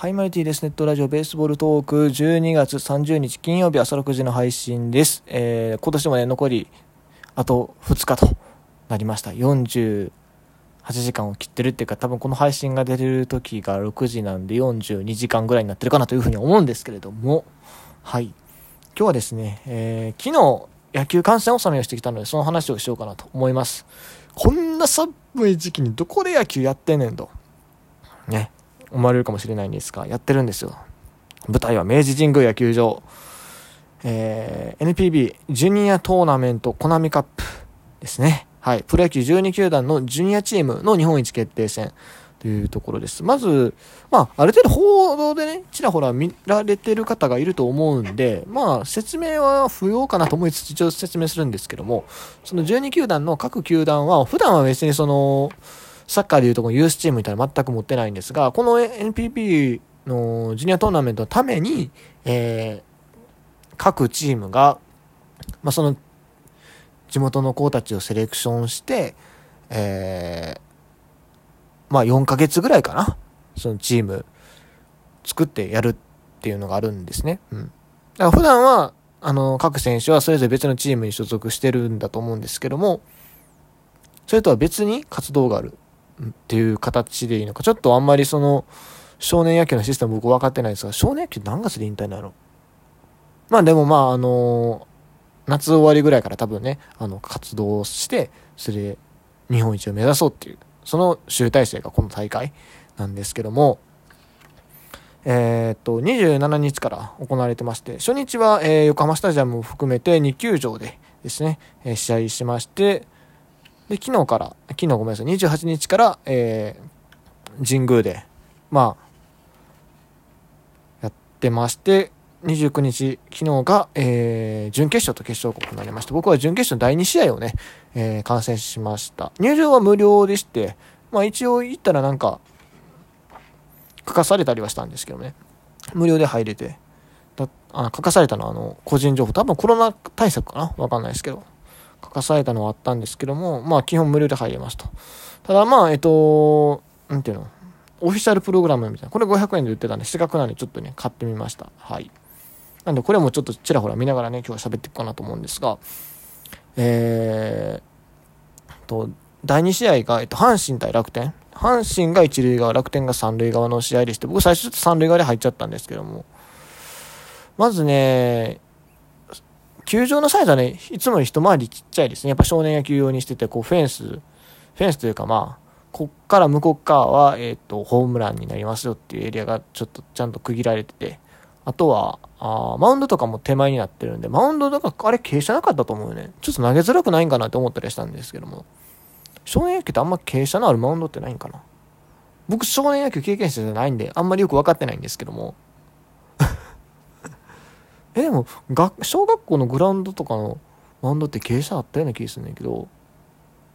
はい、マルティです。ネットラジオベースボールトーク12月30日金曜日朝6時の配信です。えー、今年もね、残りあと2日となりました。48時間を切ってるっていうか、多分この配信が出る時が6時なんで42時間ぐらいになってるかなというふうに思うんですけれども、はい。今日はですね、えー、昨日野球観戦納めをしてきたので、その話をしようかなと思います。こんな寒い時期にどこで野球やってんねんと。ね。思われるかもしれないんですが、やってるんですよ。舞台は明治神宮野球場。えー、NPB ジュニアトーナメントコナミカップですね。はい。プロ野球12球団のジュニアチームの日本一決定戦というところです。まず、まあ、ある程度報道でね、ちらほら見られてる方がいると思うんで、まあ、説明は不要かなと思いつつ一応説明するんですけども、その12球団の各球団は、普段は別にその、サッカーでいうとこのユースチームみたいな全く持ってないんですが、この NPP のジュニアトーナメントのために、えー、各チームが、まあ、その、地元の子たちをセレクションして、えー、まあ、4ヶ月ぐらいかな。そのチーム、作ってやるっていうのがあるんですね。うん。だから普段は、あの、各選手はそれぞれ別のチームに所属してるんだと思うんですけども、それとは別に活動がある。っていう形でいいのか、ちょっとあんまりその、少年野球のシステム僕分かってないですが、少年野球何月で引退なの？まあでもまああの夏終わりぐらいから多分ね、あの、活動して、それで日本一を目指そうっていう、その集大成がこの大会なんですけども、えー、っと、27日から行われてまして、初日は、えー、横浜スタジアムを含めて2球場でですね、えー、試合しまして、で、昨日から、昨日ごめんなさい、28日から、えー、神宮で、まあ、やってまして、29日、昨日が、えー、準決勝と決勝が行われました。僕は準決勝第2試合をね、えー、観戦しました。入場は無料でして、まあ一応行ったらなんか、書かされたりはしたんですけどね。無料で入れて。だあ書かされたのはあの、個人情報。多分コロナ対策かな？わかんないですけど。書かされたのはあったんですけども、まあ基本無料で入れますと。ただまあ、えっと、なんていうの、オフィシャルプログラムみたいな、これ500円で売ってたんで、せっかくなんでちょっとね、買ってみました。はい。なんでこれもちょっとちらほら見ながらね、今日は喋っていくかなと思うんですが、えー、と、第2試合が、えっと、阪神対楽天。阪神が一塁側、楽天が三塁側の試合でして、僕最初ちょっと三塁側で入っちゃったんですけども、まずね、球場のサイズはね、いつもより一回りちっちゃいですね。やっぱ少年野球用にしてて、こうフェンス、フェンスというかまあ、こっから向こう側は、えっ、ー、と、ホームランになりますよっていうエリアがちょっとちゃんと区切られてて、あとは、あマウンドとかも手前になってるんで、マウンドとか、あれ傾斜なかったと思うよね。ちょっと投げづらくないんかなって思ったりしたんですけども。少年野球ってあんま傾斜のあるマウンドってないんかな僕少年野球経験者じゃないんで、あんまりよく分かってないんですけども。え、でも、学、小学校のグラウンドとかのマウンドって傾斜あったような気がするんだけど、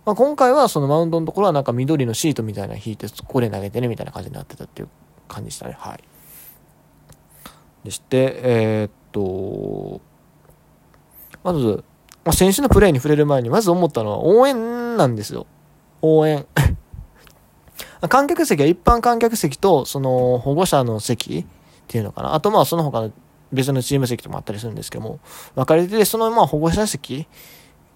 まあ、今回はそのマウンドのところはなんか緑のシートみたいな引いて、ここで投げてねみたいな感じになってたっていう感じでしたね。はい。でして、えー、っと、まず、まあ、選手のプレーに触れる前に、まず思ったのは応援なんですよ。応援。観客席は一般観客席と、その保護者の席っていうのかな。あとまあその他の別のチーム席ともあったりするんですけども、分かれてて、そのまあ保護者席、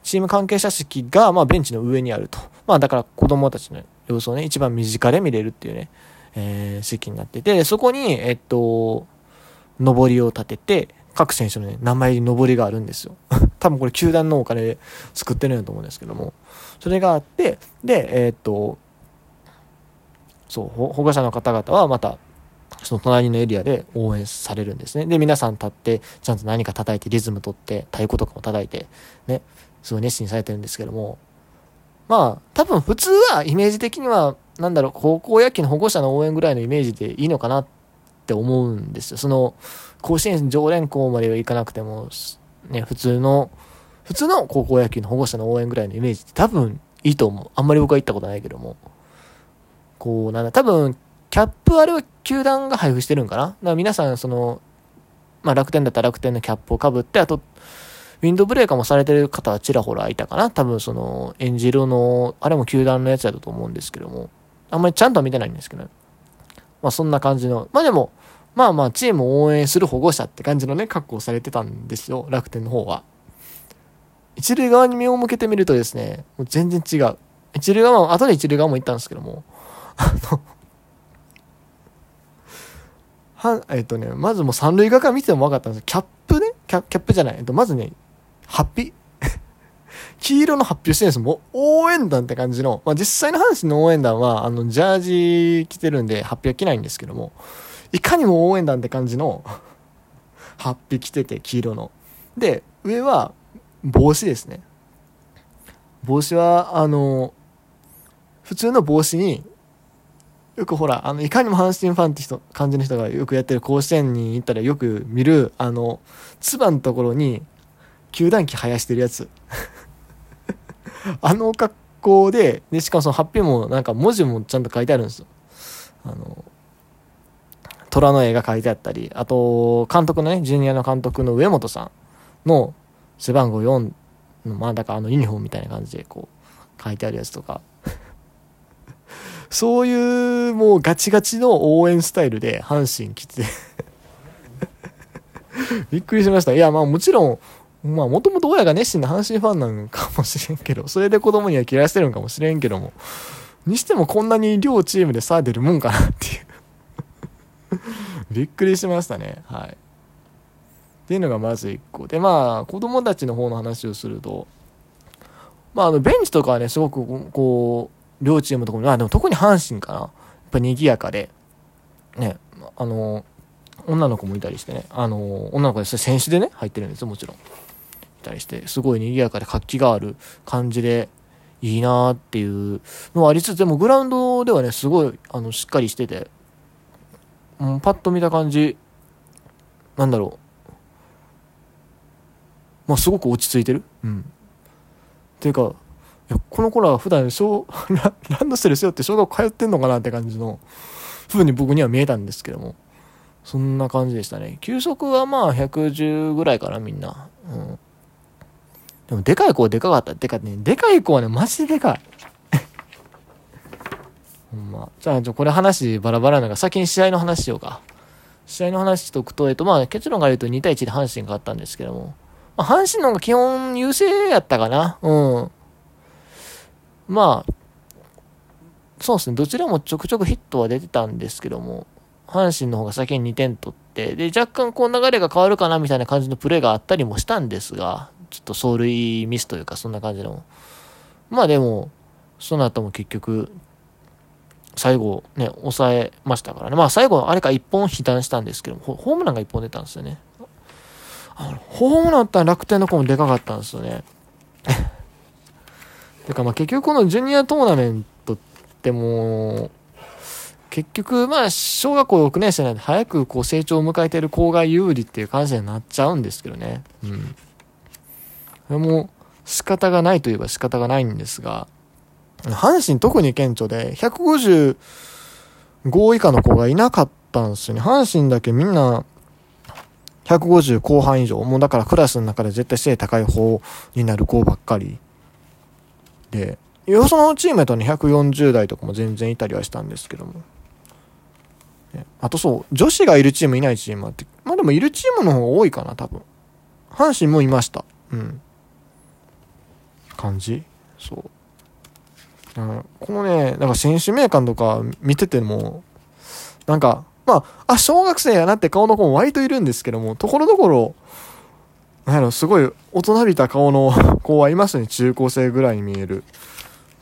チーム関係者席がまあベンチの上にあると。まあだから子供たちの様子をね、一番身近で見れるっていうね、えー、席になってて、そこに、えっと、上りを立てて、各選手のね、名前に上りがあるんですよ。多分これ球団のお金で作ってるんだと思うんですけども、それがあって、で、えー、っと、そう、保護者の方々はまたその隣のエリアで応援されるんですね。で、皆さん立って、ちゃんと何か叩いて、リズム取って、太鼓とかも叩いて、ね、すごい熱心にされてるんですけども、まあ、多分普通はイメージ的には、なんだろう、高校野球の保護者の応援ぐらいのイメージでいいのかなって思うんですよ。その、甲子園常連校まではいかなくても、ね、普通の、普通の高校野球の保護者の応援ぐらいのイメージって多分いいと思う。あんまり僕は行ったことないけども。こう、なんだ、多分キャップあれは球団が配布してるんかな？だから皆さん、その、まあ楽天だったら楽天のキャップをかぶって、あと、ウィンドブレーカーもされてる方はちらほらいたかな？多分その、エンジ色の、あれも球団のやつだと思うんですけども、あんまりちゃんとは見てないんですけど、ね。まあそんな感じの、まあでも、まあまあ、チームを応援する保護者って感じのね、格好されてたんですよ、楽天の方は。一塁側に目を向けてみるとですね、もう全然違う。一塁側も、後で一塁側も行ったんですけども、あの、は、えっ、とね、まずもう三塁側から見ても分かったんですキャップね、キャップじゃない、えっと、まずね、ハッピー？黄色の発表してるんですもう応援団って感じの、まあ、実際の阪神の応援団は、あの、ジャージ着てるんで、発表着ないんですけども、いかにも応援団って感じの、ハッピー着てて、黄色の。で、上は、帽子ですね。帽子は、あの、普通の帽子に、よくほら、あの、いかにも阪神ファンって人、感じの人がよくやってる甲子園に行ったらよく見る、あの、つばのところに、球団旗生やしてるやつ。あの格好で、で、しかもそのハッピーもなんか文字もちゃんと書いてあるんですよ。あの、虎の絵が書いてあったり、あと、監督のね、ジュニアの監督の上本さんの背番号4の、まあだからあのユニフォームみたいな感じでこう、書いてあるやつとか、そういうもうガチガチの応援スタイルで阪神来て びっくりしました。いや、まあもちろん、まあもともと親が熱心な阪神ファンなんかもしれんけど、それで子供には嫌いしてるんかもしれんけども、にしてもこんなに両チームで差出るもんかなっていう びっくりしましたね。はい。っていうのがまず1個。で、まあ、子供たちの方の話をすると、まあ、あの、ベンチとかはね、すごく、こう、両チームとかも、あ、でも特に阪神かな。やっぱ賑やかで、ね、あの、女の子もいたりしてね、あの、女の子です選手でね、入ってるんですよ、もちろん。いたりして、すごい賑やかで活気がある感じで、いいなーっていうのはありつつ、でもグラウンドではね、すごい、あの、しっかりしてて、うん、パッと見た感じ、なんだろう、まあ、すごく落ち着いてる。うん。っていうか、いやこの子らは普段小 ラランドセル背負って小学校通ってんのかなって感じの風に僕には見えたんですけども。そんな感じでしたね。球速はまあ110ぐらいかな、みんな。うん。でも、でかい子はでかかった。でかね、でかい子はね、マジででかい。ほんま。じゃあ、じゃこれ話バラバラなのが、先に試合の話しようか。試合の話しとくと、えっと、まあ、結論から言うと2対1で阪神が勝ったんですけども。まあ、阪神の方が基本優勢やったかな。うん。まあ、そうですね。どちらもちょくちょくヒットは出てたんですけども、阪神の方が先に2点取って、で、若干こう流れが変わるかなみたいな感じのプレーがあったりもしたんですが、ちょっと走塁ミスというかそんな感じの。まあでも、その後も結局、最後ね、抑えましたからね。まあ最後、あれか1本被弾したんですけども、ホームランが1本出たんですよね。あの、ホームランだったら楽天の子もでかかったんですよね。てかまあ結局このジュニアトーナメントってもう、結局まあ小学校6年生なんで早くこう成長を迎えている子が有利っていう感じになっちゃうんですけどね。うん。それも仕方がないといえば仕方がないんですが、阪神特に顕著で155以下の子がいなかったんですよね。阪神だけみんな150後半以上。もうだからクラスの中で絶対背高い方になる子ばっかり。で、よそのチームやとね、140代とかも全然いたりはしたんですけども。あとそう、女子がいるチームいないチームあって、まあでもいるチームの方が多いかな、多分。阪神もいました。うん。感じ？そう。このね、なんか選手名鑑とか見てても、なんか、まあ、あ、小学生やなって顔の子も割といるんですけども、ところどころ、なん、すごい大人びた顔の 子はいますね。中高生ぐらいに見える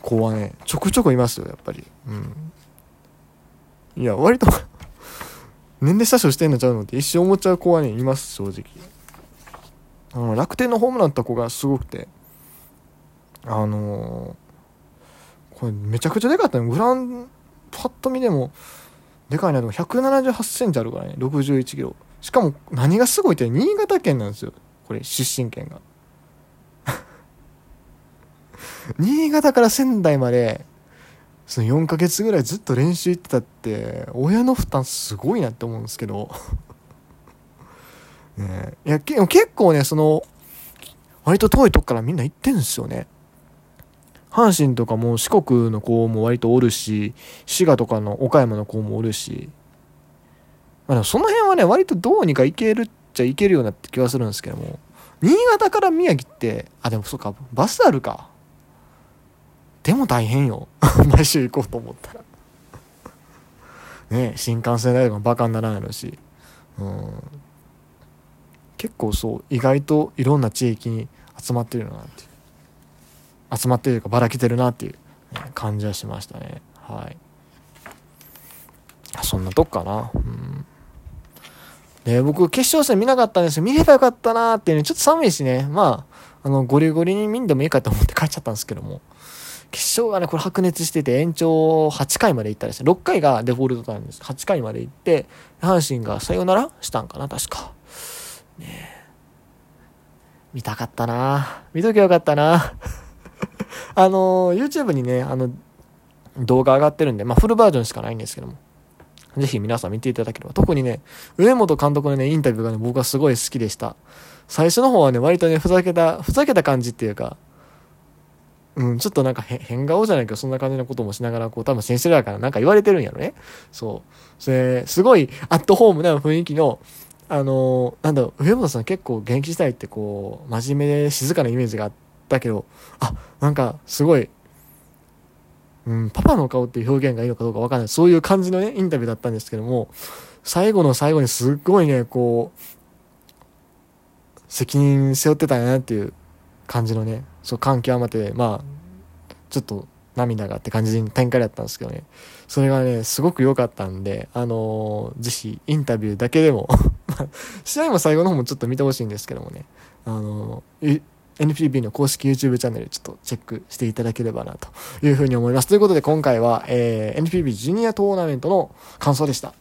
子はね、ちょくちょくいますよ、やっぱり。うん。いや、割と 年齢詐称してんのちゃうのって一瞬思っちゃう子はね、います、正直。あの、楽天のホームランった子がすごくて、あのー、これめちゃくちゃでかったの。グラン、パッと見でも、でかいな、でも178センチあるからね、61キロ。しかも、何がすごいって、新潟県なんですよ。これ、出身県が。新潟から仙台まで、その4ヶ月ぐらいずっと練習行ってたって、親の負担すごいなって思うんですけど。ねいや、結構ね、その、割と遠いとこからみんな行ってるんですよね。阪神とかも四国の子も割とおるし、滋賀とかの岡山の子もおるし、まあでもその辺はね、割とどうにかいけるっちゃいけるようなって気はするんですけども、新潟から宮城って、あ、でもそうか、バスあるか。でも大変よ。毎週行こうと思ったら。ね新幹線代とかバカにならないのし。うん。結構そう、意外といろんな地域に集まってるなっていう。集まってるかばらけてるなっていう、感じはしましたね。はい。そんなとこかな。うん。で、僕、決勝戦見なかったんですよ。見ればよかったなーっていうね、ちょっと寒いしね、まあ、あの、ゴリゴリに見んでもいいかと思って帰っちゃったんですけども、決勝がね、これ白熱してて、延長8回まで行ったんですね。6回がデフォルトタイムです。8回まで行って、阪神がさよならしたんかな、確か。ね見たかったな見ときゃよかったな あの YouTube にね、あの、動画上がってるんで、まあ、フルバージョンしかないんですけども、ぜひ皆さん見ていただければ。特にね、上本監督のね、インタビューがね、僕はすごい好きでした。最初の方はね、割とね、ふざけた、ふざけた感じっていうか、うん、ちょっとなんか変顔じゃないけど、そんな感じのこともしながら、こう、多分先生だからなんか言われてるんやろね。そう。それ、すごいアットホームな雰囲気の、あのー、なんだろう、上本さん結構現役時代ってこう、真面目で静かなイメージがあったけど、あ、なんかすごい、うん、パパの顔っていう表現がいいのかどうかわかんない。そういう感じのね、インタビューだったんですけども、最後の最後にすっごいね、こう、責任背負ってたんやなっていう感じのね、そう、感極まって、まあ、ちょっと涙がって感じに展開だったんですけどね、それがね、すごく良かったんで、あのー、ぜひ、インタビューだけでも 試合も最後の方もちょっと見てほしいんですけどもね、あのー NPB の公式 YouTube チャンネルちょっとチェックしていただければなというふうに思います。ということで今回は、えー、NPB ジュニアトーナメントの感想でした。